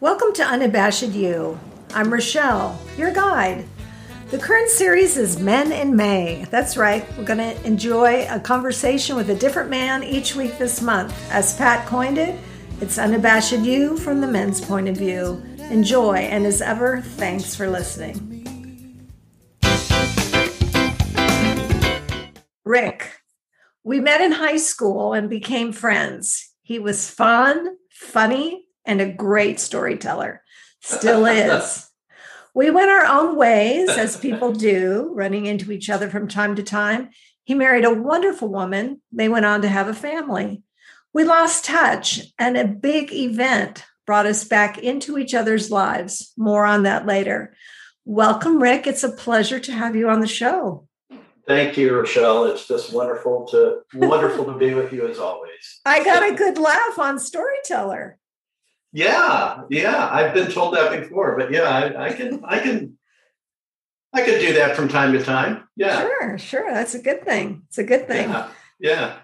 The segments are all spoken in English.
Welcome to Unabashed You. I'm Rochelle, your guide. The current series is Men in May. That's right, we're going to enjoy a conversation with a different man each week this month. As Pat coined it, it's Unabashed You from the men's point of view. Enjoy, and as ever, thanks for listening. Rick, we met in high school and became friends. He was fun, funny, and a great storyteller. Still is. we went our own ways, as people do, running into each other from time to time. He married a wonderful woman. They went on to have a family. We lost touch, and a big event brought us back into each other's lives. More on that later. Welcome, Rick. It's a pleasure to have you on the show. Thank you, Rochelle. It's just wonderful to wonderful to be with you as always. I got a good laugh on storyteller. Yeah, yeah. I've been told that before, but yeah, I, I can I can I could do that from time to time. Yeah. Sure, sure. That's a good thing. It's a good thing. Yeah. yeah.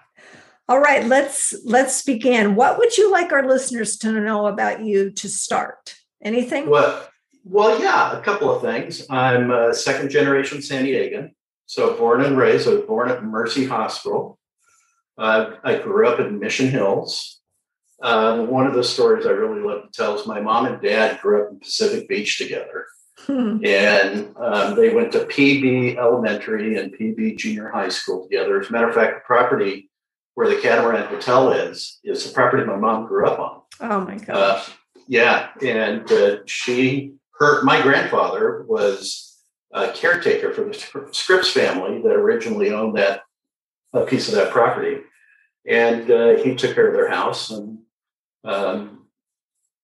All right, let's let's begin. What would you like our listeners to know about you to start? Anything? Well, well, yeah, a couple of things. I'm a second generation San Diegan. So born and raised, I was born at Mercy Hospital. Uh, I grew up in Mission Hills. Uh, one of the stories I really love to tell is my mom and dad grew up in Pacific Beach together. Hmm. And um, they went to PB Elementary and PB Junior High School together. As a matter of fact, the property where the Catamaran Hotel is is the property my mom grew up on. Oh my gosh! Uh, yeah, and uh, she, her, my grandfather was a caretaker for the Scripps family that originally owned that a piece of that property, and uh, he took care of their house, and um,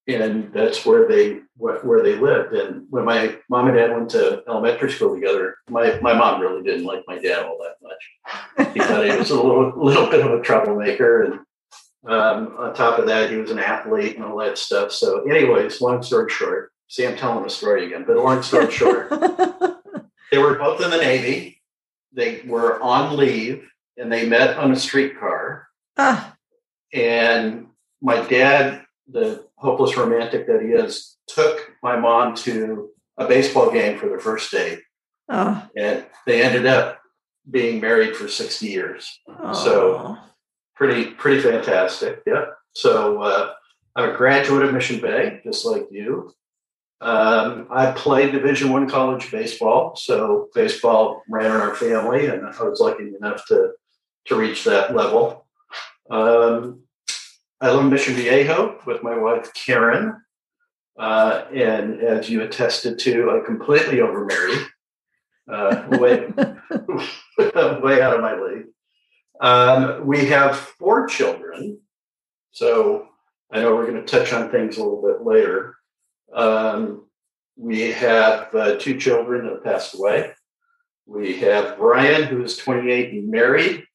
and that's where they where they lived. And when my mom and dad went to elementary school together, my my mom really didn't like my dad all that much. He thought he was a little little bit of a troublemaker, and um, on top of that, he was an athlete and all that stuff. So, anyways, long story short, see, I'm telling the story again, but long story short. They were both in the Navy. They were on leave and they met on a streetcar. Ah. And my dad, the hopeless romantic that he is, took my mom to a baseball game for their first date. Oh. And they ended up being married for 60 years. Oh. So pretty, pretty fantastic. Yeah. So uh, I'm a graduate of Mission Bay, just like you. Um, I played Division One college baseball, so baseball ran in our family, and I was lucky enough to to reach that level. Um, I live in Mission Viejo with my wife Karen, uh, and as you attested to, I completely overmarried, uh, way way out of my league. Um, we have four children, so I know we're going to touch on things a little bit later. Um, we have uh, two children that have passed away. We have Brian, who is 28 and married.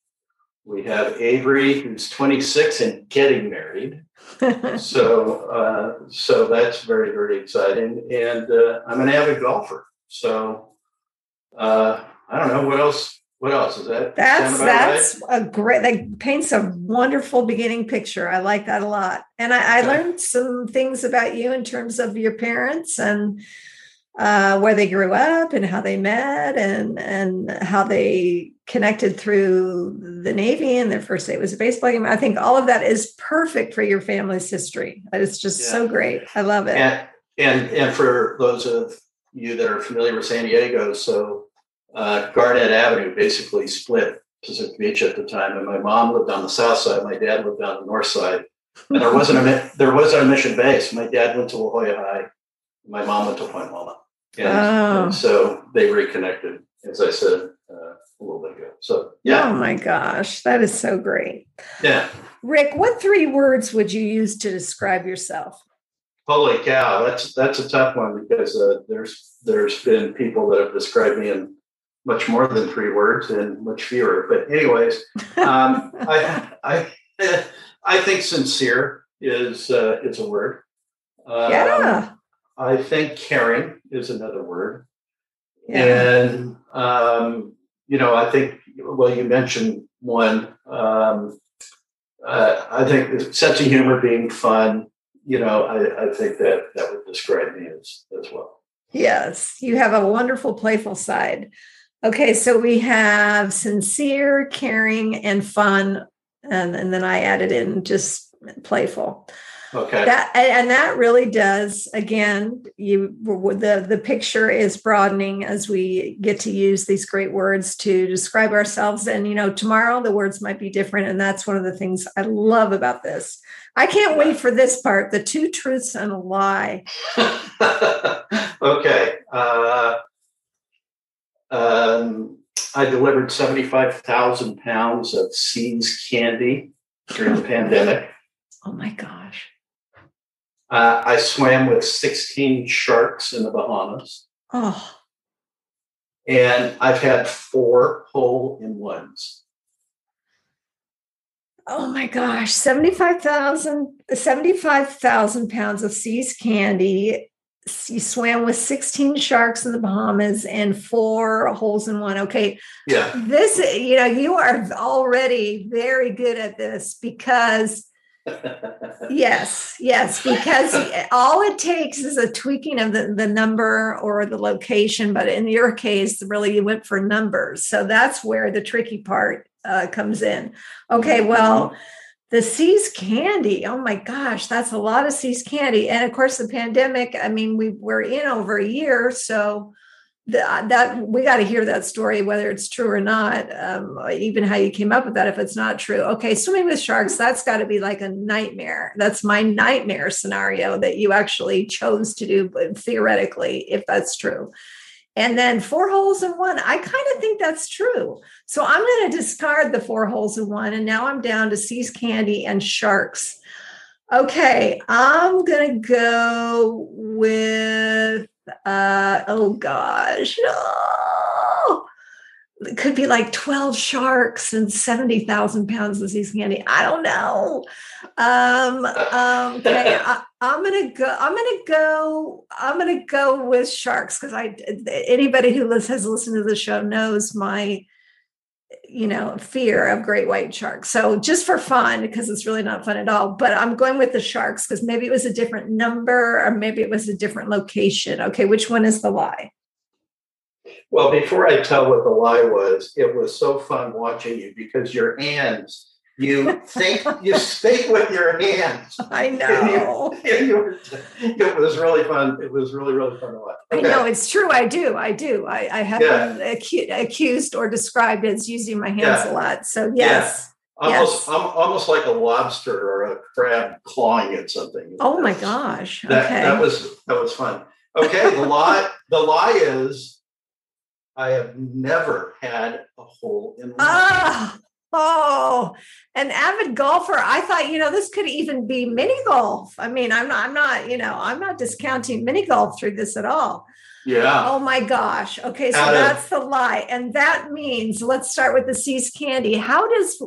We have Avery, who's 26 and getting married. so, uh, so that's very, very exciting. And uh, I'm an avid golfer. So, uh, I don't know what else what else is that? That's that's right? a great that paints a wonderful beginning picture. I like that a lot. And I, I learned some things about you in terms of your parents and uh, where they grew up and how they met and and how they connected through the Navy and their first date was a baseball game. I think all of that is perfect for your family's history. It's just yeah. so great. I love it. And, and and for those of you that are familiar with San Diego, so uh, Garnet Avenue basically split Pacific Beach at the time, and my mom lived on the south side. My dad lived on the north side, and there wasn't a there wasn't a mission base. My dad went to La Jolla High, my mom went to Point Loma, and, oh. and so they reconnected, as I said uh, a little bit ago. So yeah. Oh my gosh, that is so great. Yeah. Rick, what three words would you use to describe yourself? Holy cow, that's that's a tough one because uh, there's there's been people that have described me in much more than three words and much fewer. But anyways, um, I, I, I think sincere is uh, is a word. Um, yeah. I think caring is another word. Yeah. And um, you know, I think well, you mentioned one. Um, uh, I think sense of humor being fun. you know, I, I think that that would describe me as as well. Yes, you have a wonderful playful side. Okay, so we have sincere, caring, and fun, and, and then I added in just playful. Okay. That and that really does. Again, you the the picture is broadening as we get to use these great words to describe ourselves. And you know, tomorrow the words might be different, and that's one of the things I love about this. I can't wait for this part: the two truths and a lie. okay. Uh, um, I delivered seventy-five thousand pounds of See's candy during the pandemic. Oh my gosh. Uh, I swam with 16 sharks in the Bahamas. Oh. And I've had four hole in ones. Oh my gosh, 75,000 75, pounds of See's candy. You swam with 16 sharks in the Bahamas and four holes in one. Okay. Yeah. This, you know, you are already very good at this because yes, yes, because all it takes is a tweaking of the, the number or the location. But in your case, really, you went for numbers. So that's where the tricky part uh, comes in. Okay, mm-hmm. well, the See's candy. Oh my gosh, that's a lot of See's candy. And of course, the pandemic, I mean, we were in over a year. So the, uh, that we got to hear that story, whether it's true or not, um, even how you came up with that. If it's not true, okay, swimming with sharks, that's got to be like a nightmare. That's my nightmare scenario that you actually chose to do, but theoretically, if that's true. And then four holes in one, I kind of think that's true. So I'm going to discard the four holes in one, and now I'm down to See's candy and sharks. Okay, I'm going to go with uh, oh gosh, oh, it could be like 12 sharks and 70,000 pounds of See's candy. I don't know. Um, um, okay, I, am gonna go. I'm gonna go. I'm gonna go with sharks because I. Anybody who has listened to the show knows my you know, fear of great white sharks. So just for fun, because it's really not fun at all. But I'm going with the sharks because maybe it was a different number or maybe it was a different location. Okay, which one is the lie? Well, before I tell what the lie was, it was so fun watching you because your hands you think you speak with your hands. I know. You, you, it was really fun. It was really, really fun to watch. Okay. I know it's true. I do. I do. I, I have yeah. been acu- accused or described as using my hands yeah. a lot. So yes. Yeah. Almost, yes. I'm almost like a lobster or a crab clawing at something. Oh my gosh! That, okay, that was that was fun. Okay, the lie the lie is I have never had a hole in. Ah, Oh, an avid golfer. I thought, you know, this could even be mini golf. I mean, I'm not, I'm not, you know, I'm not discounting mini golf through this at all. Yeah. Oh my gosh. Okay. So that's the lie. And that means let's start with the See's candy. How does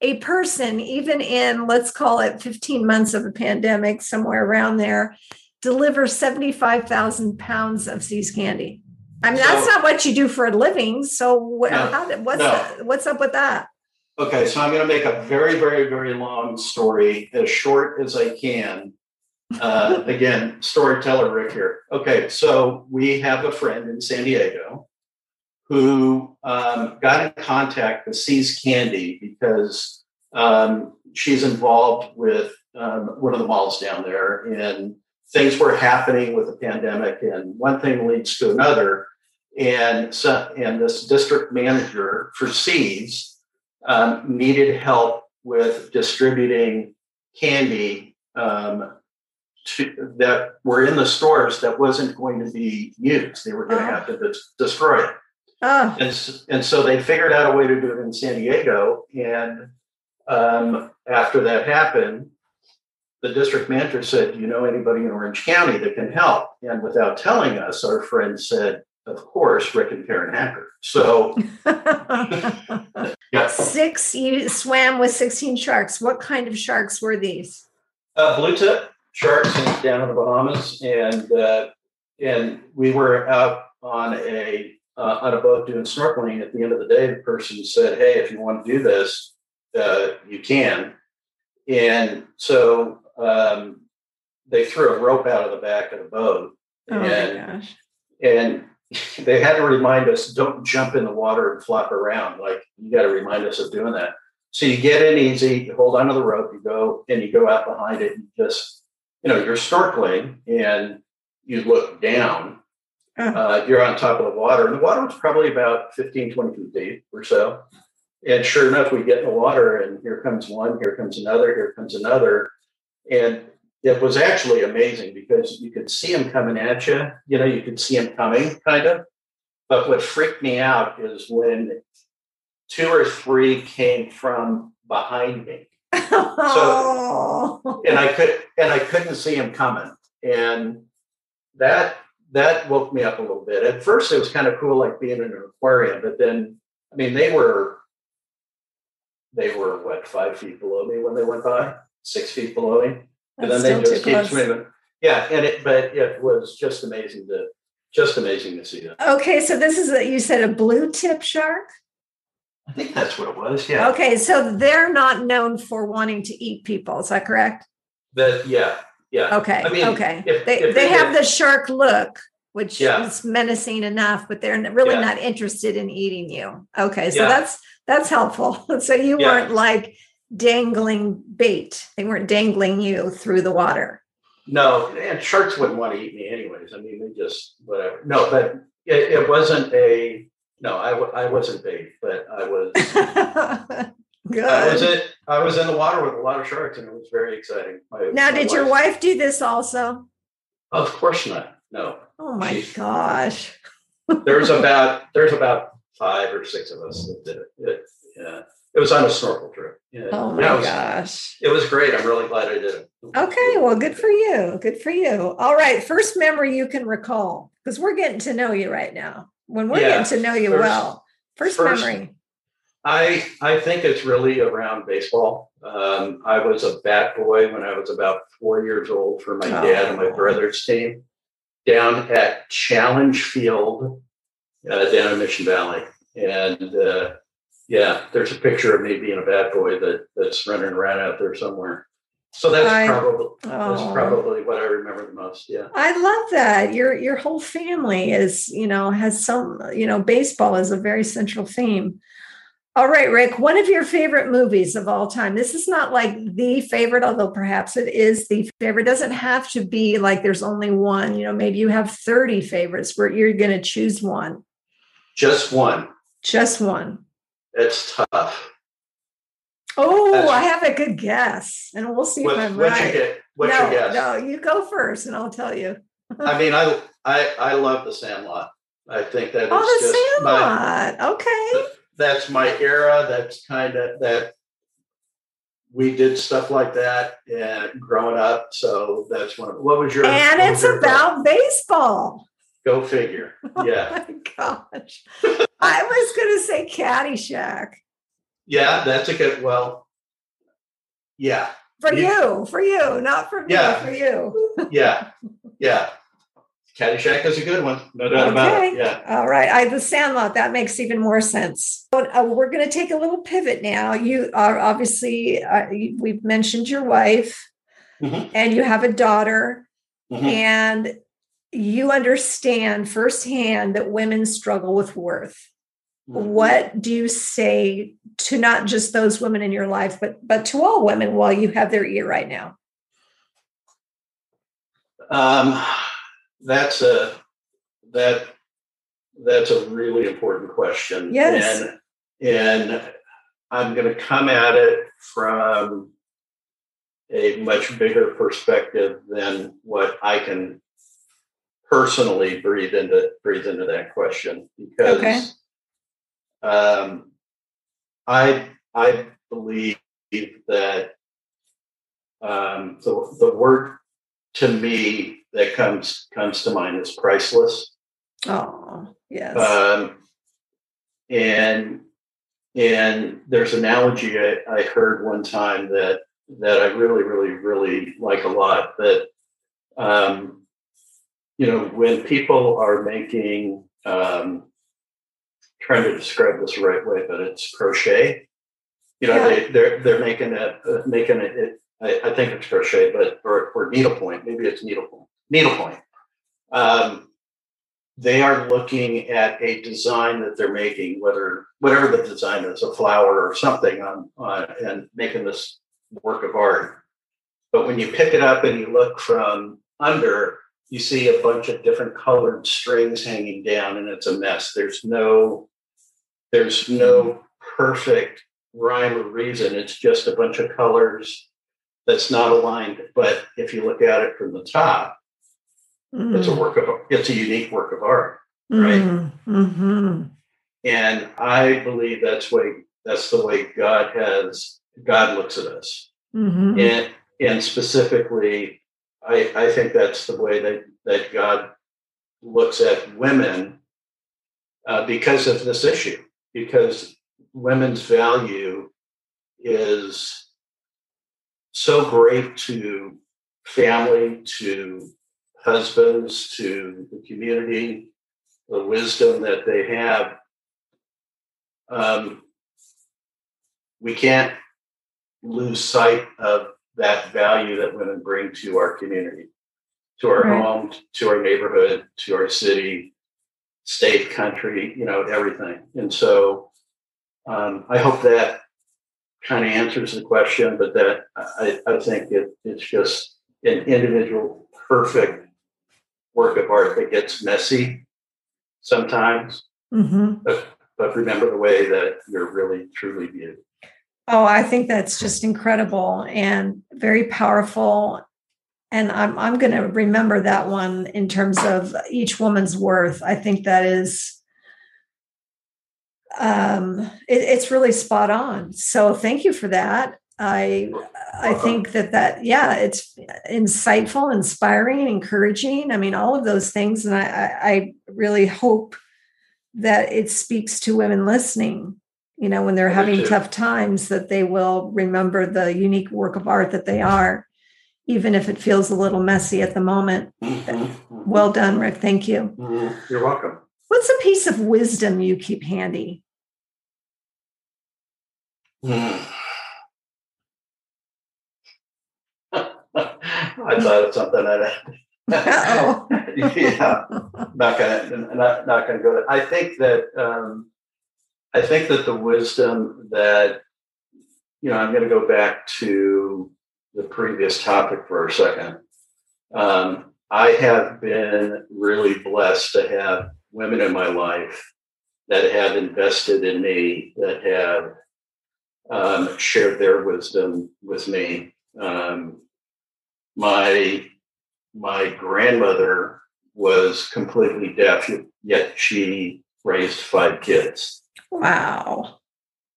a person, even in, let's call it 15 months of a pandemic, somewhere around there, deliver 75,000 pounds of See's candy? I mean, so, that's not what you do for a living. So what, no, how, what's, no. the, what's up with that? Okay, so I'm going to make a very, very, very long story as short as I can. Uh, again, storyteller Rick here. Okay, so we have a friend in San Diego who um, got in contact with See's Candy because um, she's involved with um, one of the malls down there, and things were happening with the pandemic, and one thing leads to another. And so, and this district manager for See's um, needed help with distributing candy um, to, that were in the stores that wasn't going to be used. They were going to oh. have to dis- destroy it. Oh. And, and so they figured out a way to do it in San Diego. And um, after that happened, the district manager said, Do you know anybody in Orange County that can help? And without telling us, our friend said, Of course, Rick and Karen Hacker. So Yeah. Six, you swam with 16 sharks. What kind of sharks were these? Uh, blue tip sharks down in the Bahamas. And uh, and we were out on a uh, on a boat doing snorkeling. At the end of the day, the person said, "Hey, if you want to do this, uh, you can." And so um, they threw a rope out of the back of the boat, Oh and my gosh. and they had to remind us don't jump in the water and flop around. Like you got to remind us of doing that. So you get in easy, you hold onto the rope, you go and you go out behind it, and just you know you're snorkeling and you look down. Uh. Uh, you're on top of the water, and the water was probably about 15, 20 feet deep or so. And sure enough, we get in the water, and here comes one, here comes another, here comes another. And it was actually amazing because you could see him coming at you. You know, you could see him coming, kind of. But what freaked me out is when two or three came from behind me, oh. and I could and I couldn't see him coming, and that that woke me up a little bit. At first, it was kind of cool, like being in an aquarium, but then, I mean, they were they were what five feet below me when they went by, six feet below me and then they just keep close. swimming. Yeah, and it, but it was just amazing to, just amazing to see that. Okay, so this is a, you said a blue tip shark. I think that's what it was. Yeah, Okay, so they're not known for wanting to eat people. Is that correct? that. Yeah, yeah. Okay, I mean, okay. if- they if they they have the shark look, which Yeah. is menacing enough, but they're really Yeah. not interested in eating you. Okay, so Yeah. that's that's helpful. So you Yeah. weren't like dangling bait; they weren't dangling you through the water. No, and sharks wouldn't want to eat me anyways. I mean, they just whatever. No, but it, it wasn't a. No, I, I wasn't bait, but I was. Good. I was in. I was in the water with a lot of sharks, and it was very exciting. My- now, my did your wife do this also? Of course not. No, Oh my gosh! there's about there's about five or six of us that did it. it yeah, it was on a snorkel trip. Yeah, Oh my it was, gosh! It was great. I'm really glad I did it. Okay, well, good for you. Good for you. All right, first memory you can recall because we're getting to know you right now. When we're Yeah, getting to know you first- well, first, first- memory. I I think it's really around baseball. Um, I was a bat boy when I was about four years old for my dad and my Oh. brother's team down at Challenge Field uh, down in Mission Valley. And uh, yeah, there's a picture of me being a bad boy that that's running around out there somewhere. So that's I- probably that's Oh. probably what I remember the most. Yeah. I love that. Your your whole family is, you know, has some, you know, baseball is a very central theme. All right, Rick, one of your favorite movies of all time. This is not like the favorite, although perhaps it is the favorite. It doesn't have to be like there's only one. You know, maybe you have 30 favorites where you're going to choose one, Just one. just one. It's tough. Oh, That's- I have a good guess, and we'll see What, if I'm right. your guess? What's no, your guess? no, you go first, and I'll tell you. I mean, I I I love the Sandlot. I think that oh, is Oh, the just my Sandlot. Okay. that's my era. That's kind of that we did stuff like that and growing up. So that's one. What was your? And it's your about baseball. Go figure. Oh yeah, Oh my gosh. I was going to say Caddyshack. yeah. That's a good. Well, yeah, For You- you, for you, not for me, Yeah. for you. yeah, yeah. Caddyshack is a good one. No doubt about it. Yeah. All right. I the Sandlot. That makes even more sense. But, uh, we're going to take a little pivot now. You are obviously uh, you- we've mentioned your wife, Mhm. and you have a daughter, Mhm. and you understand firsthand that women struggle with worth. Mm-hmm. what do you say to not just those women in your life but but to all women while you have their ear right now Um, that's a that that's a really important question. Yes. And and I'm going to come at it from a much bigger perspective than what I can personally breathe into breathe into that question because Okay. um, I I believe that um, the the word to me that comes comes to mind is priceless. oh yes Um, and and there's an analogy I, I heard one time that that I really really really like a lot. That um, you know when people are making um, trying to describe this the right way, but it's crochet. You know, Yeah. they they're they're making a uh, making it, it I, I think it's crochet, but or, or needlepoint. Maybe it's needlepoint. Needlepoint. Um, they are looking at a design that they're making, whether whatever the design is, a flower or something, on, on and making this work of art. But when you pick it up and you look from under, you see a bunch of different colored strings hanging down, and it's a mess. There's no, there's no perfect rhyme or reason. It's just a bunch of colors that's not aligned. But if you look at it from the top, mm. it's a mm. work of it's a unique work of art, right? Mm-hmm. And I believe that's way that's the way God has God looks at us, mm-hmm. and and specifically, I I think that's the way that that God looks at women uh, because of this issue, because women's value is so great to family, to husbands, to the community, the wisdom that they have. Um, we can't lose sight of that value that women bring to our community, to our right. home, to our neighborhood, to our city, state, country, you know, everything. And so um, I hope that kind of answers the question, but that I, I think it, it's just an individual perfect work of art that gets messy sometimes. Mm-hmm. But, but remember the way that you're really truly viewed. Oh, I think that's just incredible and very powerful. And I'm I'm going to remember that one in terms of each woman's worth. I think that is um, it, it's really spot on. So thank you for that. I I think that that yeah, it's insightful, inspiring, encouraging. I mean, all of those things, and I I really hope that it speaks to women listening. You know, when they're having tough times, that they will remember the unique work of art that they are, even if it feels a little messy at the moment. Mm-hmm. Well done, Rick. Thank you. Mm-hmm. You're welcome. What's a piece of wisdom you keep handy? I thought of something that yeah, not gonna not, not gonna go there. I think that um, I think that the wisdom that you know I'm going to go back to the previous topic for a second. Um, I have been really blessed to have women in my life that have invested in me, that have um, shared their wisdom with me. Um, my my grandmother was completely deaf, yet she raised five kids. Wow!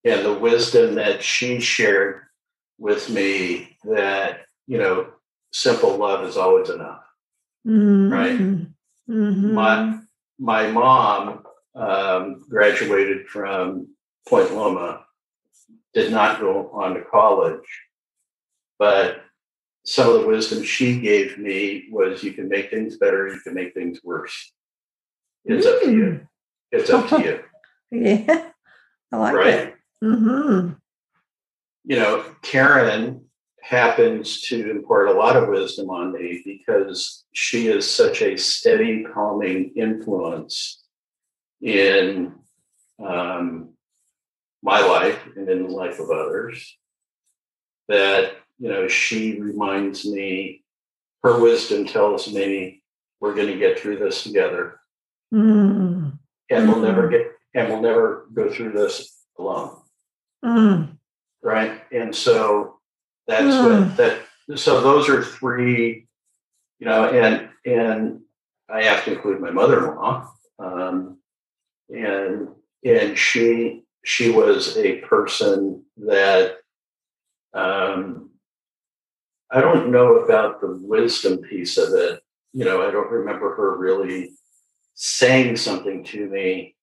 And the wisdom that she shared with me that you know, simple love is always enough, mm-hmm. right? Mm-hmm. My my mom um, graduated from Point Loma did not go on to college, but some of the wisdom she gave me was you can make things better, you can make things worse. It's mm. up to you. Mm. It's up to you. yeah. I like right? it. Mm-hmm. You know, Karen happens to impart a lot of wisdom on me because she is such a steady, calming influence in um, my life and in the life of others that you know she reminds me her wisdom tells me we're going to get through this together mm. and we'll never mm. get and we'll never go through this alone mm. right and so that's mm. what that so those are three you know and and i have to include my mother-in-law um, and and she she was a person that um, I don't know about the wisdom piece of it. You know, I don't remember her really saying something to me,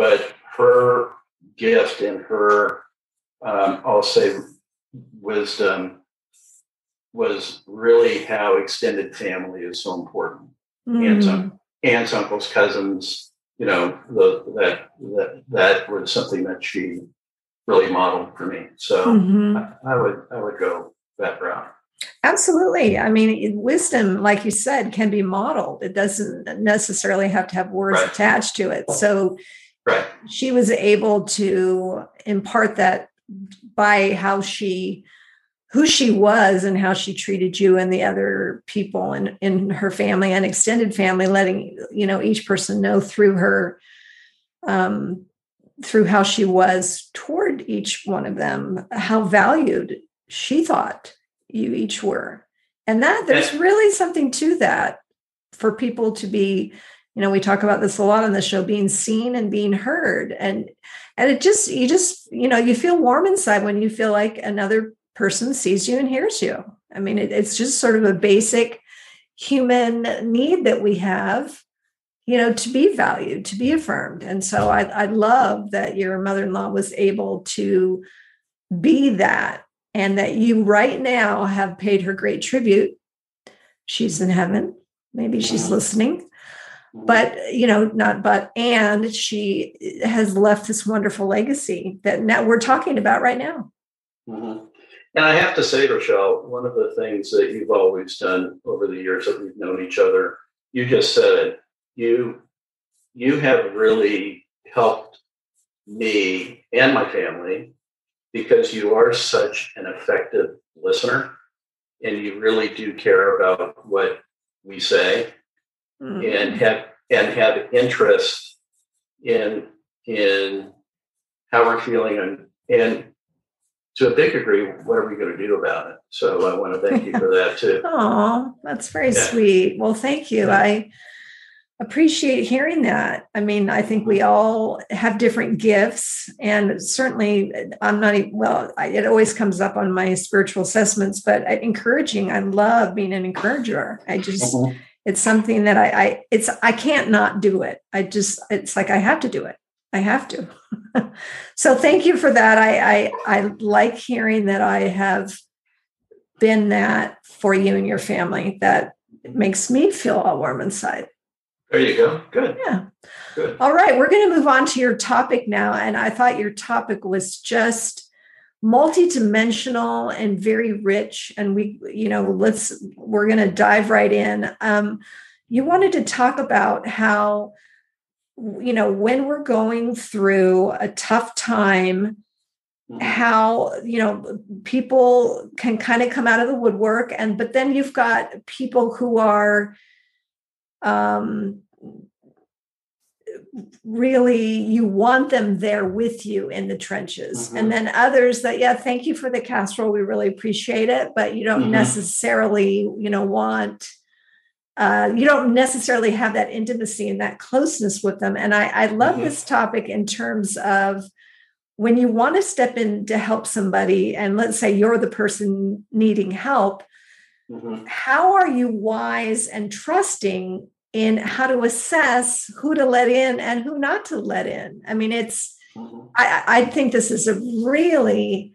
but her gift and her, um, I'll say, wisdom was really how extended family is so important. Mm. Aunts, aunts, uncles, cousins, you know, the, that that that was something that she really modeled for me. So mm-hmm. I, I, would I would go background. Absolutely. I mean, wisdom, like you said, can be modeled. It doesn't necessarily have to have words Right. attached to it. So Right. she was able to impart that by how she who she was and how she treated you and the other people in, in her family and extended family letting you know each person know through her um through how she was toward each one of them how valued she thought you each were and that there's really something to that for people to be you know we talk about this a lot on the show being seen and being heard. And and it just you just you know you feel warm inside when you feel like another person sees you and hears you. I mean it, it's just sort of a basic human need that we have you know to be valued to be affirmed. And so i, I love that your mother-in-law was able to be that and that you right now have paid her great tribute. She's in heaven. Maybe she's listening but you know not but and she has left this wonderful legacy that now we're talking about right now Mhm. And I have to say, Rochelle, one of the things that you've always done over the years that we've known each other, you just said it. You you have really helped me and my family because you are such an effective listener and you really do care about what we say Mm. and have and have interest in in how we're feeling and and to a big degree what are we going to do about it so i want to thank you for that too Oh, that's very Yeah. sweet. Well, thank you. Yeah. I appreciate hearing that. I mean, I think we all have different gifts, and certainly, uh, I'm not e- well. I, it always comes up on my spiritual assessments, but uh, encouraging. I love being an encourager. I just, mm-hmm. It's something that I, I, it's, I can't not do it. I just, it's like I have to do it. I have to. so thank you for that. I, I, I like hearing that I have been that for you and your family. That makes me feel all warm inside. there you go good Yeah. good All right, we're going to move on to your topic now. And I thought your topic was just multidimensional and very rich. And we, you know, let's, we're going to dive right in. Um, you wanted to talk about how, you know, when we're going through a tough time, how you know people can kind of come out of the woodwork and but then you've got people who are um really you want them there with you in the trenches Mhm. and then others that yeah thank you for the casserole we really appreciate it but you don't Mhm. necessarily you know want uh, you don't necessarily have that intimacy and that closeness with them and i, I love Mhm. this topic in terms of when you want to step in to help somebody and let's say you're the person needing help Mhm. how are you wise and trusting in how to assess who to let in and who not to let in i mean it's Mhm. i, I think this is a really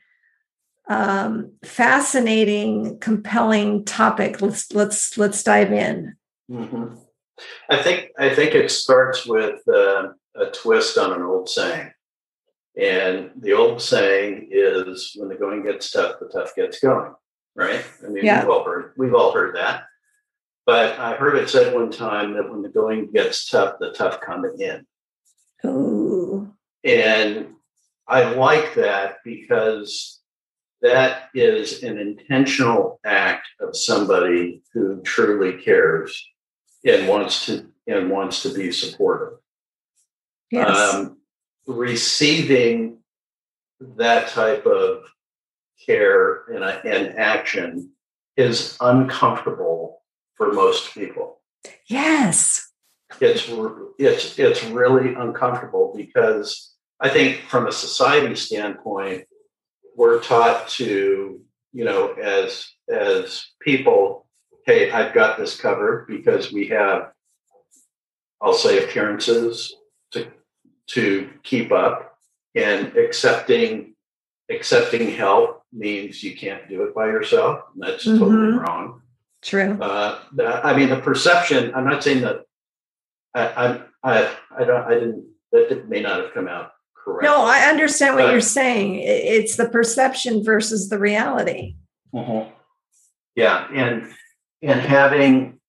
um, fascinating compelling topic let's let's let's dive in Mhm. I think I think it starts with uh, a twist on an old saying, and the old saying is, "When the going gets tough, the tough gets going." Right? I mean, Yeah. we've all heard we've all heard that, but I heard it said one time that when the going gets tough, the tough come in, Ooh. and I like that because that is an intentional act of somebody who truly cares and wants to and wants to be supportive. yes Um, receiving that type of care and, and action is uncomfortable for most people. yes It's it's it's really uncomfortable because I think from a society standpoint, we're taught to you know as as people, hey, I've got this covered because we have, I'll say appearances to to keep up, and accepting accepting help means you can't do it by yourself. And that's totally Mhm. wrong. True Uh, the- I mean, the perception. I'm not saying that. I I I, I don't. I didn't. That did- may not have come out correct. no i understand what But- you're saying it's the perception versus the reality Mhm. yeah, and and having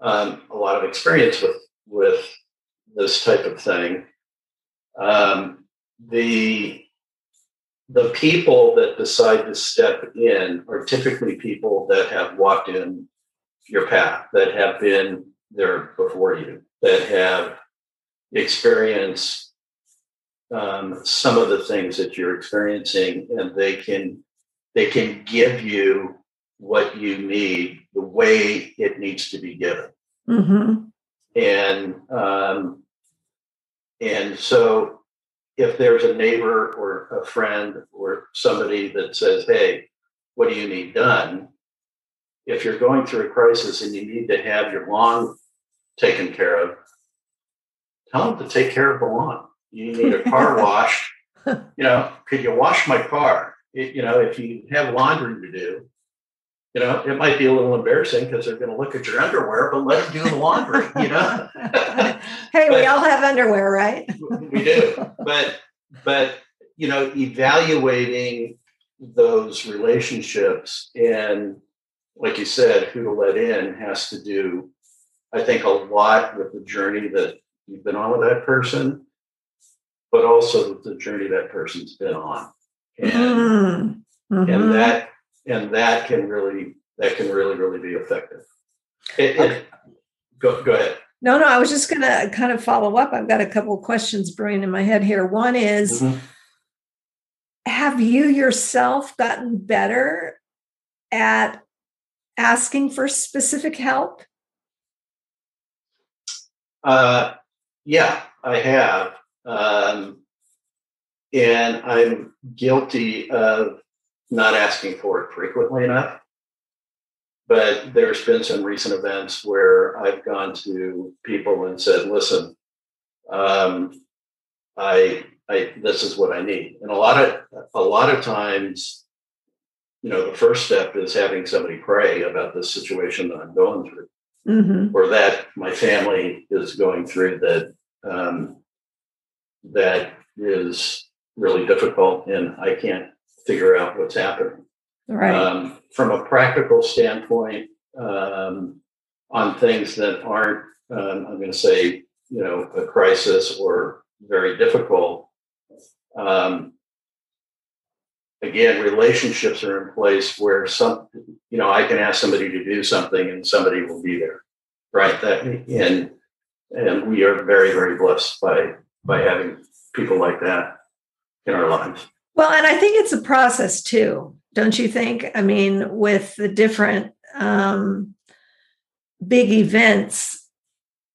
um, a lot of experience with with this type of thing, um, the the people that decide to step in are typically people that have walked in your path, that have been there before you, that have experienced um, some of the things that you're experiencing, and they can they can give you what you need the way it needs to be given. Mm-hmm. And um, and so if there's a neighbor or a friend or somebody that says, "Hey, what do you need done?" If you're going through a crisis and you need to have your lawn taken care of, tell them to take care of the lawn. You need a car wash. You know, could you wash my car? It, you know, if you have laundry to do, you know, it might be a little embarrassing because they're going to look at your underwear, but let them do the laundry, you know? hey, but, we all have underwear, right? we do. But, but, you know, evaluating those relationships and, like you said, who to let in has to do, I think, a lot with the journey that you've been on with that person, but also the journey that person's been on. And, mm-hmm. and that and that can really that can really really be effective. It, okay. it, go go ahead. No, no, I was just going to kind of follow up. I've got a couple of questions brewing in my head here. One is mm-hmm. Have you yourself gotten better at asking for specific help? Uh, yeah, I have. Um, and I'm guilty of not asking for it frequently enough. But there's been some recent events where I've gone to people and said, "Listen, um, I, I, this is what I need." And a lot of, a lot of times, you know, the first step is having somebody pray about the situation that I'm going through, mm-hmm. or that my family is going through that um, that is really difficult, and I can't figure out what's happening. Right. Um, from a practical standpoint, um, on things that aren't, um, I'm going to say, you know, a crisis or very difficult. Um, again, relationships are in place where some, you know, I can ask somebody to do something and somebody will be there, right? That and and we are very very blessed by by having people like that in our lives. Well, and I think it's a process too, don't you think? I mean, with the different um, big events,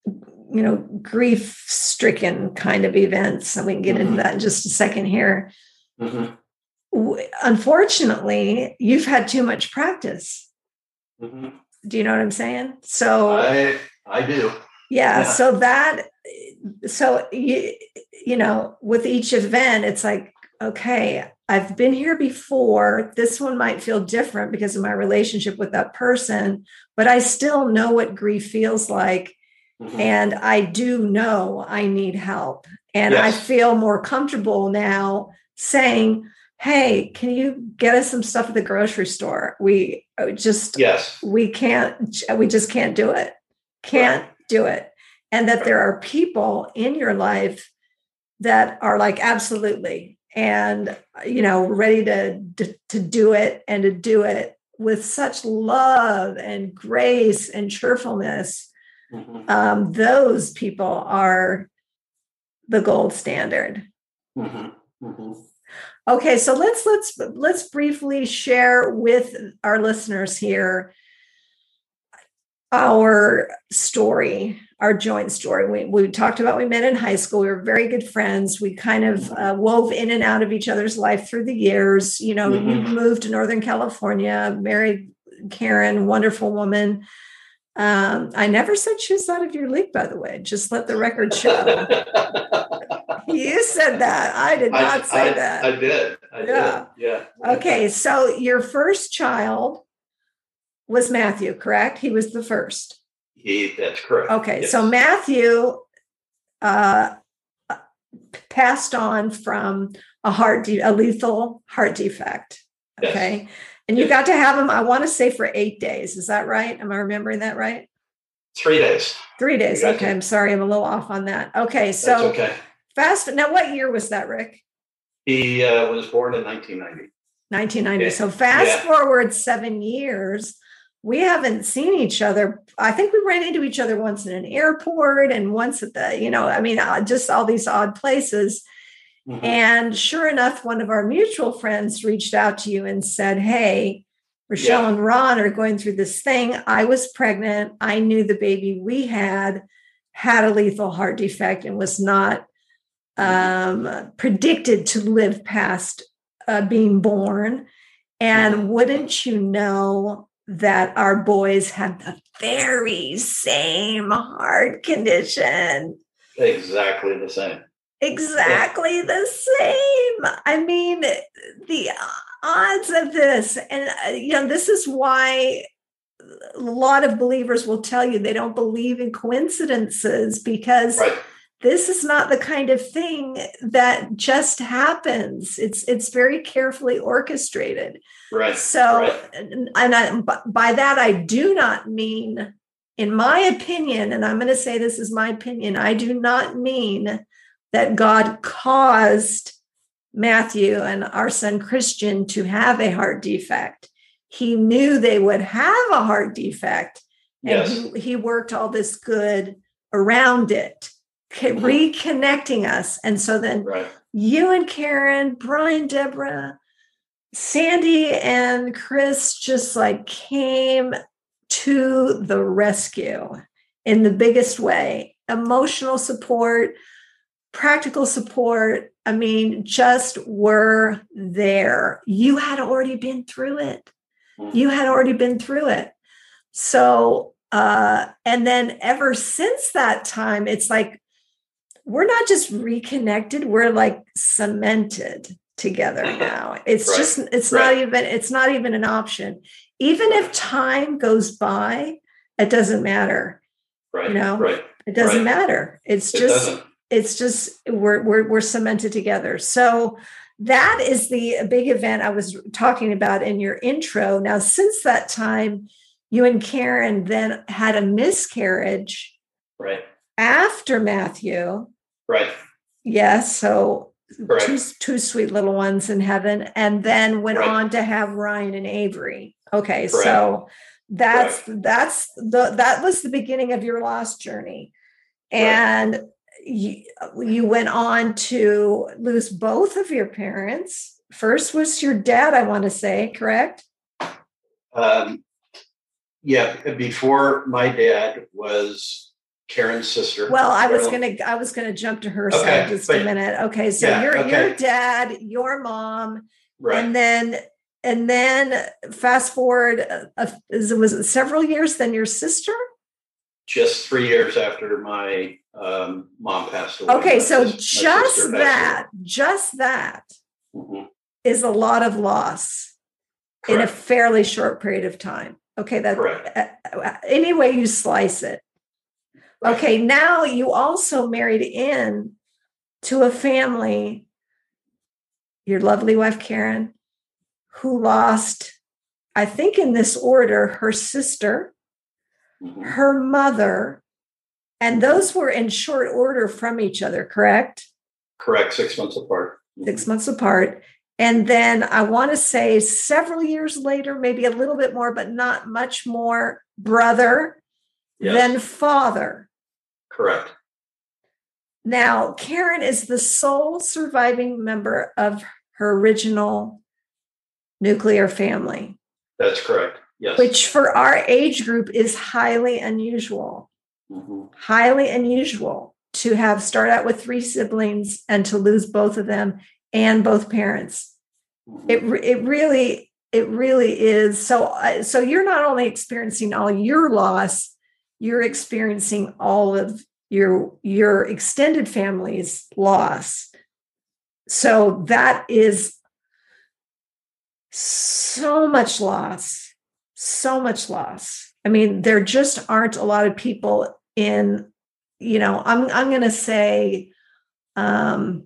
you know, grief stricken kind of events, and we can get mm-hmm. into that in just a second here. Mm-hmm. Unfortunately, you've had too much practice. Mm-hmm. Do you know what I'm saying? So I I do. Yeah, yeah. So that so you you know with each event, it's like okay, I've been here before. This one might feel different because of my relationship with that person, but I still know what grief feels like. Mm-hmm. And I do know I need help. And yes. I feel more comfortable now saying, Hey, can you get us some stuff at the grocery store? We uh, just, yes, we can't, we just can't do it. Can't right. do it. And that there are people in your life that are like, absolutely, and you know ready to, to to do it and to do it with such love and grace and cheerfulness mm-hmm. um, those people are the gold standard mm-hmm. Mm-hmm. okay so let's let's let's briefly share with our listeners here our story our joint story. We, we talked about we met in high school. We were very good friends. We kind of uh, wove in and out of each other's life through the years. You know, mm-hmm. you moved to Northern California, married Karen, wonderful woman. Um, I never said she was out of your league, by the way. Just let the record show. you said that. I did not I, say I, that. I did. I yeah. Did. Yeah. Okay. So your first child was Matthew, correct? He was the first. He, that's correct. Okay, yes. so Matthew uh, passed on from a heart, de- a lethal heart defect. Okay, yes. And you got to have him, I want to say for eight days. Is that right? Am I remembering that right? Three days. Three days. Okay. to. I'm sorry. I'm a little off on that. Okay. That's So okay. fast. Now, what year was that, Rick? He uh, was born in 1990. 1990. Yeah. So fast Yeah. forward seven years, we haven't seen each other. I think we ran into each other once in an airport and once at the, you know, I mean, uh, just all these odd places. Mhm. And sure enough, one of our mutual friends reached out to you and said, Hey, Rechelle Yeah. and Ron are going through this thing. I was pregnant. I knew the baby we had had a lethal heart defect and was not um, predicted to live past uh, being born. And wouldn't you know that our boys had the very same heart condition? Exactly the same. exactly the same. I mean, the odds of this, and uh, you know, this is why a lot of believers will tell you they don't believe in coincidences because Right. This is not the kind of thing that just happens. It's it's very carefully orchestrated. Right. So, Right. and I, by that, I do not mean, in my opinion, and I'm going to say this is my opinion, I do not mean that God caused Matthew and our son Christian to have a heart defect. He knew they would have a heart defect, and Yes. he, he worked all this good around it. Reconnecting us. And so then Right. you and Karen, Brian, Deborah, Sandy, and Chris just like came to the rescue in the biggest way emotional support, practical support. I mean, just were there. You had already been through it. Mhm. You had already been through it. So, uh, and then ever since that time, it's like we're not just reconnected, we're like cemented together mm-hmm. now. It's Right. just, it's Right. not even, it's not even an option. Even if time goes by, it doesn't matter. Right. You know, Right. It doesn't matter. It's It just, doesn't. it's just we're, we're we're cemented together so that is the big event i was talking about in your intro now since that time you and karen then had a miscarriage Right. after matthew Right. yes so Correct. two, two sweet little ones in heaven and then went Right. on to have ryan and avery okay Correct. so that's that's the that was the beginning of your lost journey Right. and you, you went on to lose both of your parents first was your dad i want to say correct Um, yeah. Before my dad was Karen's sister. well i was gonna i was gonna jump to her Okay, side just a minute okay so Yeah, your okay. your dad your mom Right. and then and then fast forward uh, is it was it several years then your sister Just three years after my um, mom passed away. okay so my just passed that just that. Mhm. is a lot of loss in a fairly short period of time okay that uh, uh, any way you slice it. Okay now you also married in to a family your lovely wife karen who lost i think in this order her sister Mhm. her mother and those were in short order from each other correct Correct. Six months apart. Mhm. six months apart and then i want to say several years later maybe a little bit more but not much more brother Yes. then father Correct. now karen is the sole surviving member of her original nuclear family That's correct. Yes. which for our age group is highly unusual Mhm. highly unusual to have start out with three siblings and to lose both of them and both parents Mhm. it it really it really is so uh, so you're not only experiencing all your loss you're experiencing all of your your extended family's loss so that is so much loss so much loss i mean there just aren't a lot of people in you know i'm i'm going to say um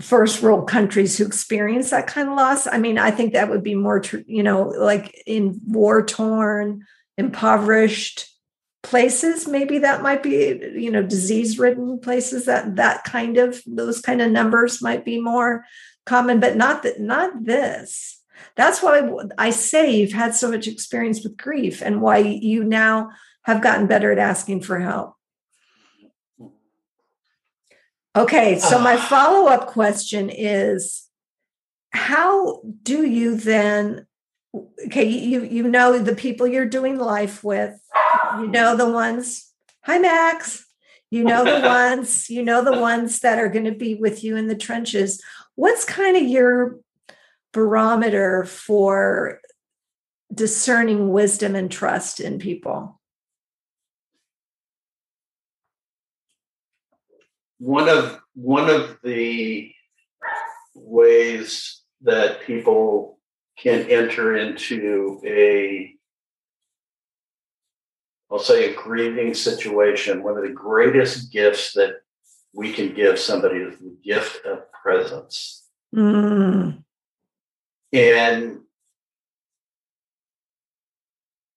first world countries who experience that kind of loss. I mean, I think that would be more, you know, like in war torn, impoverished places maybe that might be you know disease ridden places that that kind of those kind of numbers might be more common but not that not this. That's why i say you've had so much experience with grief and why you now have gotten better at asking for help. Okay so my ah. follow-up question is how do you then okay you you know the people you're doing life with you know the ones. Hi max. You know the ones. You know the ones that are going to be with you in the trenches. What's kind of your barometer for discerning wisdom and trust in people? One of one of the ways that people can enter into a I'll say a grieving situation, one of the greatest gifts that we can give somebody is the gift of presence. Mm. And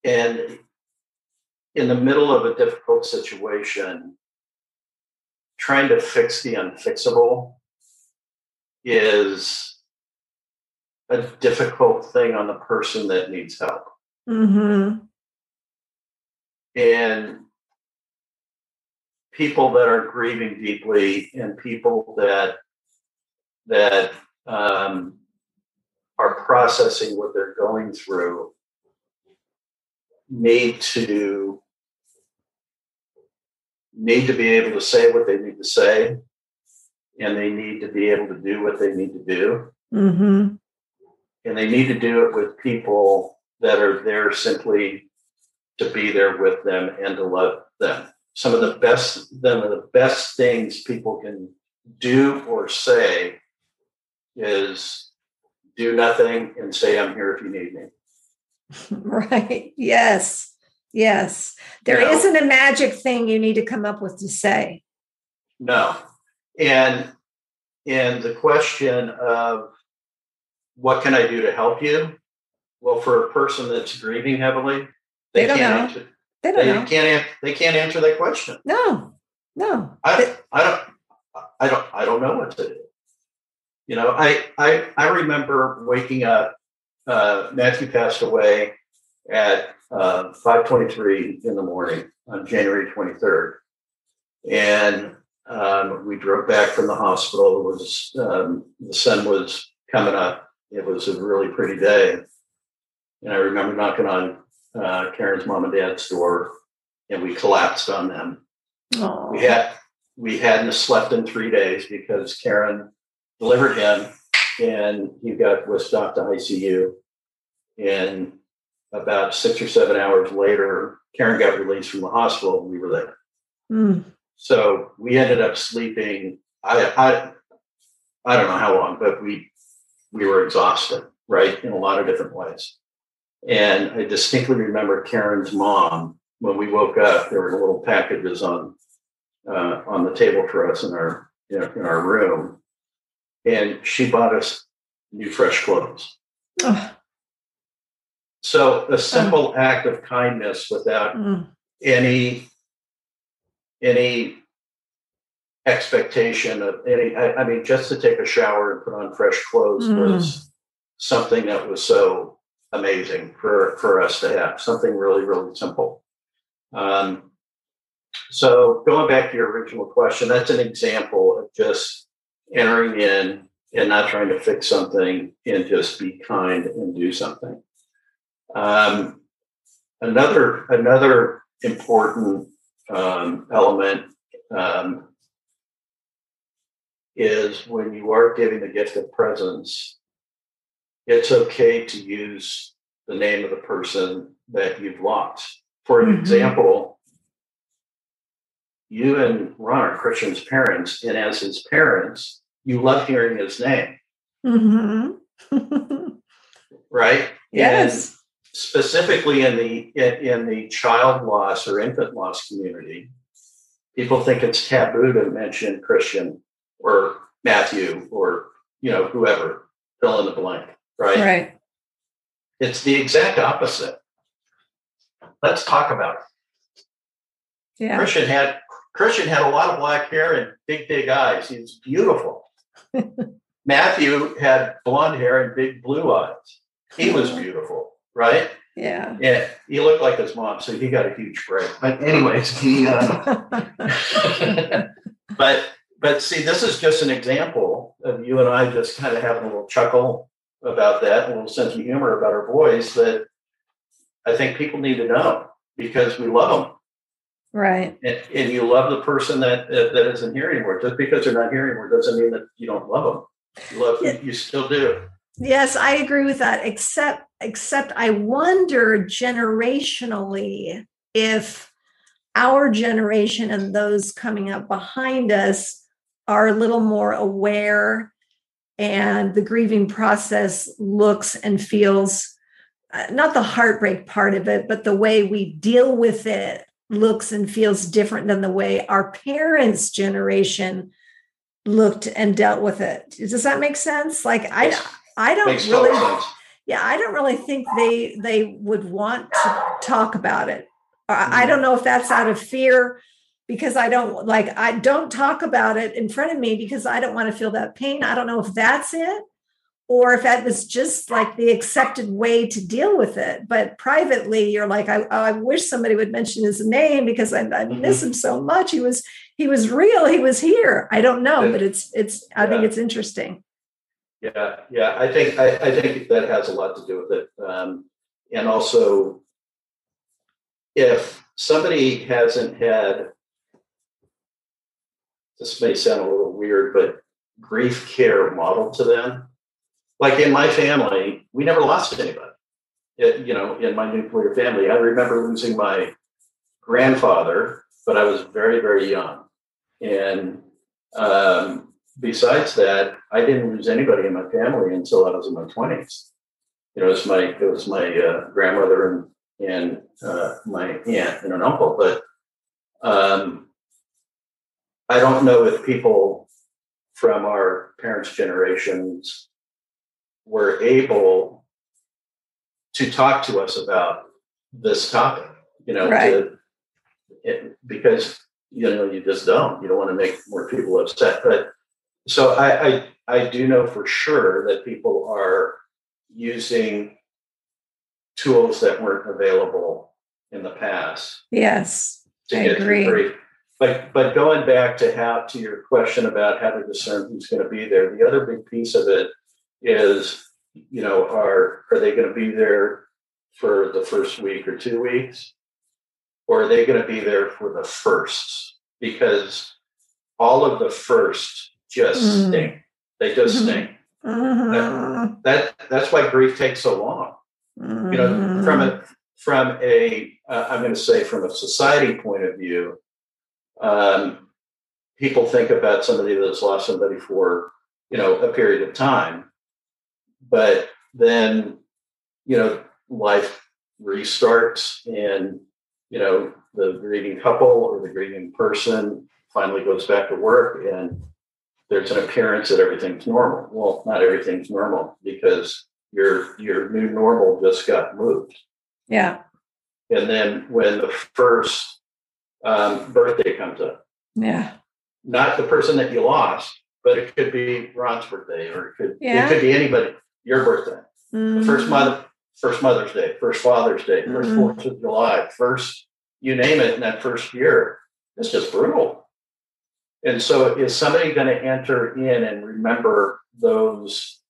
and in the middle of a difficult situation, trying to fix the unfixable is a difficult thing on the person that needs help. Mm-hmm and people that are grieving deeply and people that that um, are processing what they're going through need to need to be able to say what they need to say and they need to be able to do what they need to do mm-hmm. and they need to do it with people that are there simply to be there with them and to love them. Some of the best, some of the best things people can do or say is do nothing and say, I'm here if you need me. Right. Yes. Yes. There not a magic thing you need to come up with to say. No. And and the question of what can I do to help you? Well, for a person that's grieving heavily, they, they don't know. Answer, they don't they know. Can't they can't answer that question. No, no. I, I don't I don't I don't know what to do. You know, I I I remember waking up. Uh, Matthew passed away at uh, 5:23 in the morning on January 23rd, and um, we drove back from the hospital. It was um, the sun was coming up. It was a really pretty day, and I remember knocking on uh, Karen's mom and dad's door, and we collapsed on them. Aww. We had we hadn't slept in three days because Karen delivered him, and he got was stopped to ICU. And about six or seven hours later, Karen got released from the hospital. And we were there. Mm. So we ended up sleeping. I, I I don't know how long, but we we were exhausted, right, in a lot of different ways. And I distinctly remember Karen's mom when we woke up. There were little packages on uh, on the table for us in our you know, in our room, and she bought us new fresh clothes. Oh. So a simple oh. act of kindness without mm. any any expectation of any. I, I, mean, just to take a shower and put on fresh clothes mm. was something that was so amazing for, for us to have something really, really simple. Um, so going back to your original question, that's an example of just entering in and not trying to fix something and just be kind and do something. Um, another another important um, element um, is when you are giving the gift of presence, it's okay to use the name of the person that you've lost. For an mm-hmm. example, you and Ron are Christian's parents, and as his parents, you love hearing his name. Mm-hmm. right? Yes. And specifically in the in, in the child loss or infant loss community, people think it's taboo to mention Christian or Matthew or you know whoever fill in the blank, right? Right. It's the exact opposite. Let's talk about it. Yeah. Christian had Christian had a lot of black hair and big, big eyes. He was beautiful. Matthew had blonde hair and big blue eyes. He was beautiful, right? Yeah. Yeah, he looked like his mom, so he got a huge break. But anyways, he. Uh, but but see, this is just an example of you and I just kind of having a little chuckle about that, a little sense of humor about our boys that I think people need to know because we love them. right. And, and you love the person that that isn't here anymore. Just because they're not here anymore doesn't mean that you don't love them. You love Yeah. them, you still do. Yes, I agree with that. Except, except I wonder generationally if our generation and those coming up behind us are a little more aware, and the grieving process looks and feels uh, not the heartbreak part of it, but the way we deal with it looks and feels different than the way our parents' generation looked and dealt with it. Does that make sense? Like I I don't Makes really sense. yeah, I don't really think they they would want to talk about it. I I don't know if that's out of fear because I don't like I don't talk about it in front of me because I don't want to feel that pain. I don't know if that's it or if that was just like the accepted way to deal with it. But privately, you're like, I, I wish somebody would mention his name because I, I miss him so much. He was he was real. He was here. I don't know, but it's it's I think it's interesting. Yeah, yeah. I think I, I think that has a lot to do with it, um, and also if somebody hasn't had this may sound a little weird, but grief care model to them. Like in my family, we never lost anybody. It, you know, in my nuclear family, I remember losing my grandfather, but I was very, very young. And um, besides that, I didn't lose anybody in my family until I was in my twenties. You know, it was my it was my uh, grandmother and and uh, my aunt and an uncle, but um, I don't know if people from our parents' generations were able to talk to us about this topic. You know, Right. to, it, because you know you just don't. You don't want to make more people upset, but so I, I I do know for sure that people are using tools that weren't available in the past Yes. to I get agree. through. But but going back to how to your question about how to discern who's going to be there, the other big piece of it is, you know, are are they going to be there for the first week or two weeks, or are they going to be there for the first? Because all of the first just Mm. stink. They just Mhm. stink. Mhm. That that's why grief takes so long you know from a from a uh, i'm going to say from a society point of view um, people think about somebody that's lost somebody for you know a period of time but then you know life restarts and you know the grieving couple or the grieving person finally goes back to work and there's an appearance that everything's normal well not everything's normal because your your new normal just got moved yeah. and then when the first um, birthday comes up Yeah. not the person that you lost but it could be ron's birthday or it could Yeah. it could be anybody your birthday the first Mhm. mother first mother's day first father's day 1st Mhm. fourth of july first you name it in that first year it's just brutal and so is somebody going to enter in and remember those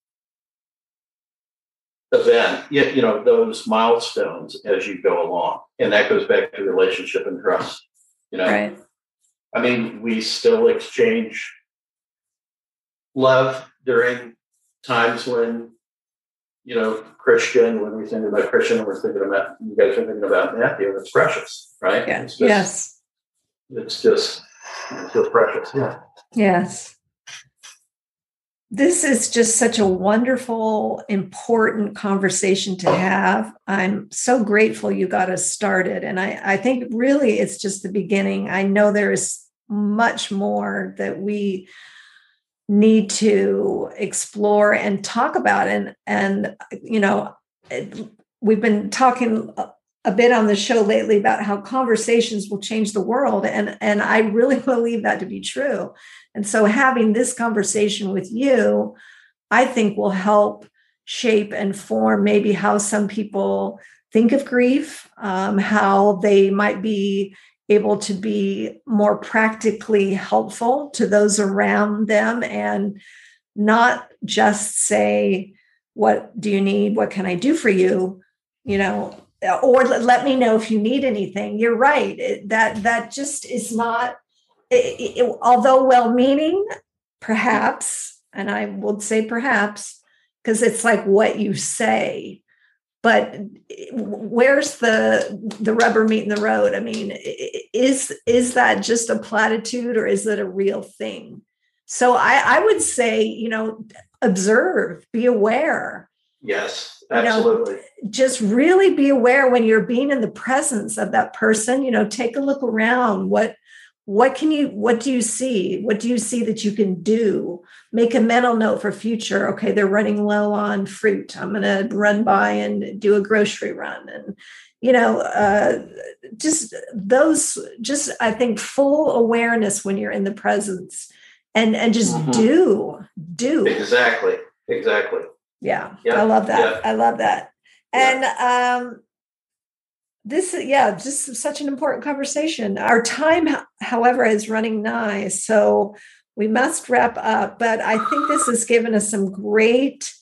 event you know those milestones as you go along and that goes back to relationship and trust you know Right. I mean, we still exchange love during times when, you know, Christian, when we think about Christian, we're thinking about, you guys are thinking about Matthew, and it's precious, right? Yeah. It's just, Yes. It's just, it's just precious. Yeah. Yes. This is just such a wonderful, important conversation to have. I'm so grateful you got us started. And I, I think really it's just the beginning. I know there is much more that we need to explore and talk about and and you know we've been talking a bit on the show lately about how conversations will change the world and and I really believe that to be true. And so having this conversation with you I think will help shape and form maybe how some people think of grief, um, how they might be able to be more practically helpful to those around them and not just say, What do you need? What can I do for you? You know, or let me know if you need anything. You're right. It, that that just is not. It, it, although well-meaning, perhaps, and I would say perhaps, because it's like what you say. But where's the the rubber meeting the road? I mean is is that just a platitude or is it a real thing? So i i would say you know observe be aware. Yes absolutely you know, just really be aware when you're being in the presence of that person you know take a look around what what can you what do you see? What do you see that you can do? Make a mental note for future. Okay they're running low on fruit. I'm going to run by and do a grocery run and you know uh, just those just i think full awareness when you're in the presence and and just mm-hmm. do do. Exactly exactly. Yeah, yeah. i love that. yeah. i love that. And um this is, yeah just such an important conversation. Our time however is running nigh so we must wrap up but i think this has given us some great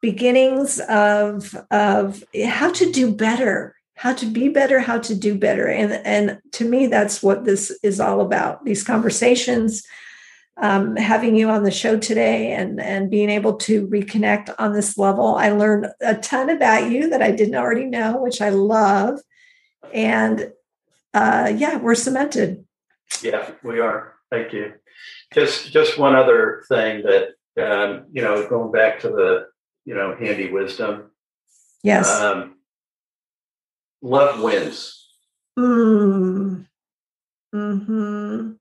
beginnings of of how to do better how to be better how to do better. And and to me that's what this is all about these conversations um, having you on the show today and and being able to reconnect on this level. I learned a ton about you that i didn't already know which i love. And uh, yeah we're cemented. Yeah we are. Thank you. Just just one other thing that um, you know going back to the you know handy wisdom. Yes. Um, love wins. Mm. hmm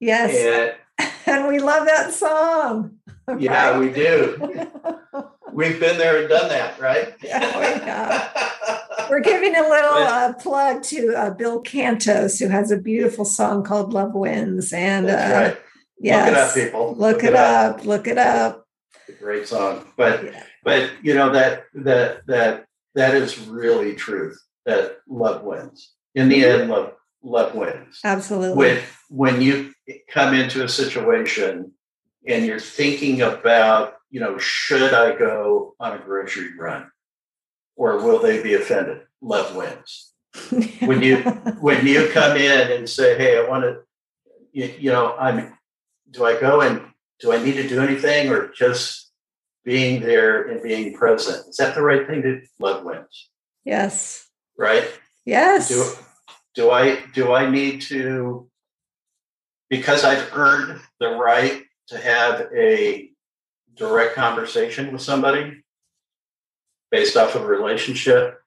Yes. And, and we love that song. Yeah, right? we do. We've been there and done that, right? Yeah, we. We're giving a little uh, plug to uh, Bill Cantos, who has a beautiful song called "Love Wins." And uh, right. yes, look it up, people. Look, look it, up. up. Look it up. great song, but yeah. but you know that that that that is really truth. That love wins. In the end, love love wins. Absolutely. With when you come into a situation and you're thinking about, you know, should I go on a grocery run or will they be offended? Love wins. when you when you come in and say, "Hey, I want to," you, you know, I'm. Do I go and do I need to do anything or just being there and being present? Is that the right thing to love wins? Yes. Right. Yes. Do, do I do I need to because I've earned the right to have a direct conversation with somebody based off of a relationship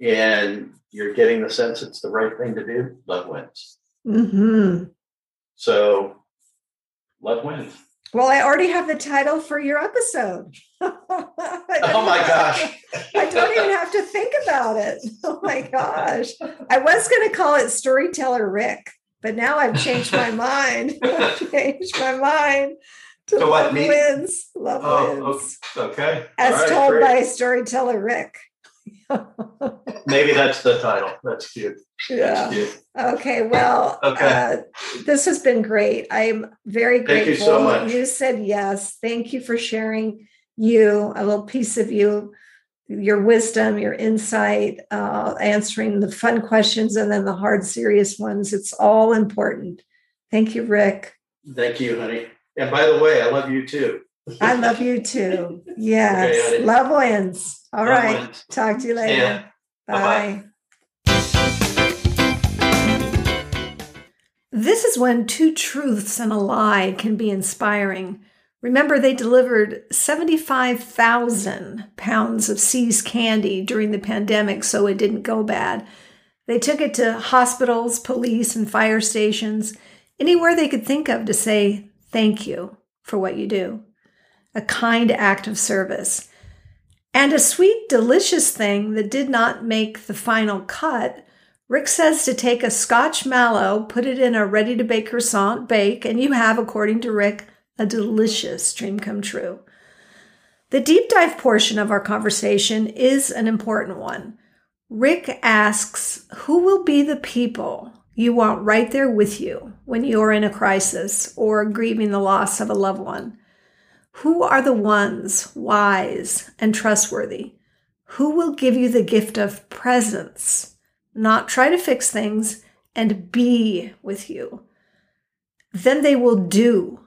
and you're getting the sense it's the right thing to do, love wins. Mm-hmm. So love wins. Well, I already have the title for your episode. oh my gosh. I don't even have to think about it. Oh my gosh. I was going to call it Storyteller Rick, but now I've changed my mind. I've changed my mind to so Love what, Wins. Love oh, Wins. Okay. As right, told great. by Storyteller Rick. Maybe that's the title. That's cute. Yeah. That's cute. Okay. Well, okay. Uh, this has been great. I'm very grateful. Thank you so much. You said yes. Thank you for sharing you, a little piece of you, your wisdom, your insight, uh, answering the fun questions and then the hard, serious ones. It's all important. Thank you, Rick. Thank you, honey. And by the way, I love you too. I love you too. Yes. Okay, Love wins. All Love right. Wins. Talk to you later. Yeah. Bye. This is when two truths and a lie can be inspiring. Remember, they delivered 75,000 pounds of See's candy during the pandemic, so it didn't go bad. They took it to hospitals, police, and fire stations, anywhere they could think of to say thank you for what you do, a kind act of service. And a sweet, delicious thing that did not make the final cut. Rick says to take a Scotchmallow, put it in a ready to bake croissant, bake, and you have, according to Rick, a delicious dream come true. The deep dive portion of our conversation is an important one. Rick asks, Who will be the people you want right there with you when you're in a crisis or grieving the loss of a loved one? Who are the ones wise and trustworthy? Who will give you the gift of presence, not try to fix things and be with you? Then they will do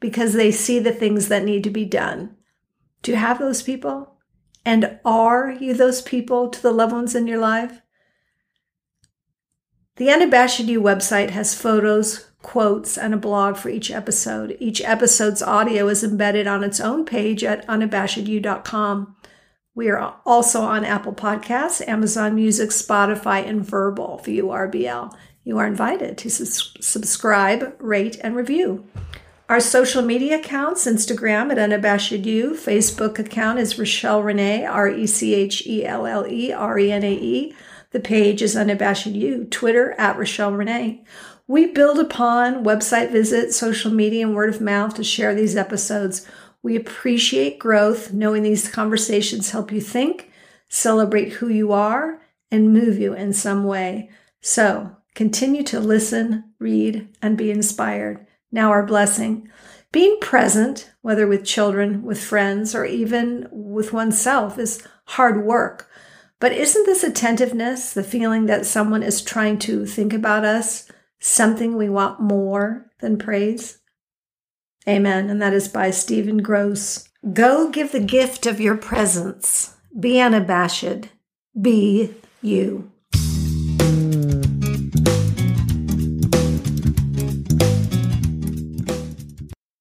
because they see the things that need to be done. Do you have those people? And are you those people to the loved ones in your life? The Unabashed You website has photos, quotes, and a blog for each episode. Each episode's audio is embedded on its own page at unabashedyou.com. We are also on Apple Podcasts, Amazon Music, Spotify, and Vurbl for URBL. You are invited to subscribe, rate, and review. Our social media accounts Instagram at Unabashed You, Facebook account is Rechelle Renae, R E C H E L L E R E N A E. The page is Unabashed You, Twitter at Rechelle Renae. We build upon website visits, social media, and word of mouth to share these episodes. We appreciate growth, knowing these conversations help you think, celebrate who you are, and move you in some way. So continue to listen, read, and be inspired. Now, our blessing. Being present, whether with children, with friends, or even with oneself, is hard work. But isn't this attentiveness, the feeling that someone is trying to think about us, something we want more than praise? Amen. And that is by Stephen Grosz. Go give the gift of your presence. Be unabashed. Be you.